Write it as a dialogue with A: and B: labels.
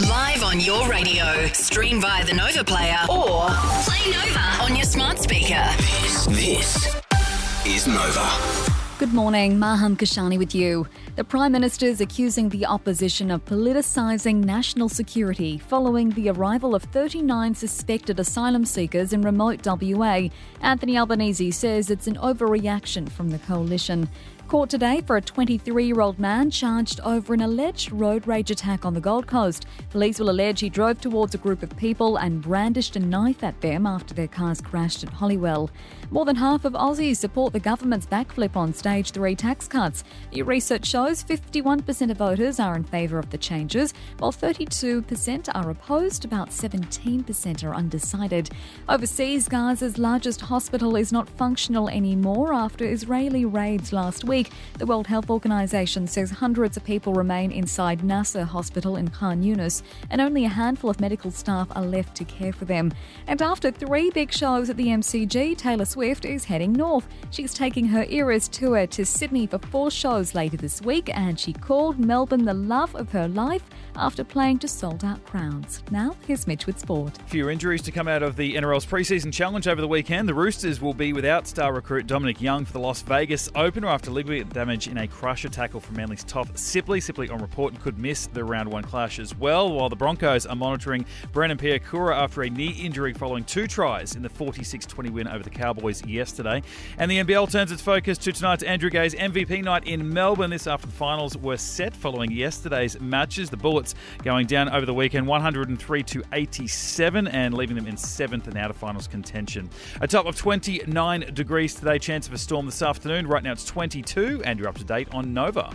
A: Live on your radio. Stream via the Nova player or play Nova on your smart speaker.
B: This, this is Nova.
C: Good morning, Maham Kashani with you. The Prime Minister is accusing the opposition of politicising national security following the arrival of 39 suspected asylum seekers in remote WA. Anthony Albanese says it's an overreaction from the coalition. Court today for a 23 year old man charged over an alleged road rage attack on the Gold Coast. Police will allege he drove towards a group of people and brandished a knife at them after their cars crashed at Hollywell. More than half of Aussies support the government's backflip on stage 3 tax cuts. New research shows 51% of voters are in favour of the changes, while 32% are opposed, about 17% are undecided. Overseas, Gaza's largest hospital is not functional anymore after Israeli raids last week week. The World Health Organization says hundreds of people remain inside Nasser Hospital in Khan Yunis, and only a handful of medical staff are left to care for them. And after three big shows at the MCG, Taylor Swift is heading north. She's taking her Eras tour to Sydney for four shows later this week, and she called Melbourne the love of her life after playing to sold out crowds. Now, here's Mitch with sport.
D: Few injuries to come out of the NRL's preseason challenge over the weekend. The Roosters will be without star recruit Dominic Young for the Las Vegas opener after damage in a crusher tackle from Manly's Toff Sipley. Sipley on report and could miss the round one clash as well, while the Broncos are monitoring Brendan Piakura after a knee injury following two tries in the 46 20 win over the Cowboys yesterday. And the NBL turns its focus to tonight's Andrew Gaze MVP night in Melbourne. This after the finals were set following yesterday's matches. The Bullets going down over the weekend 103 to 87 and leaving them in seventh and out of finals contention. A top of 29 degrees today, chance of a storm this afternoon. Right now it's 22, and you're up to date on Nova.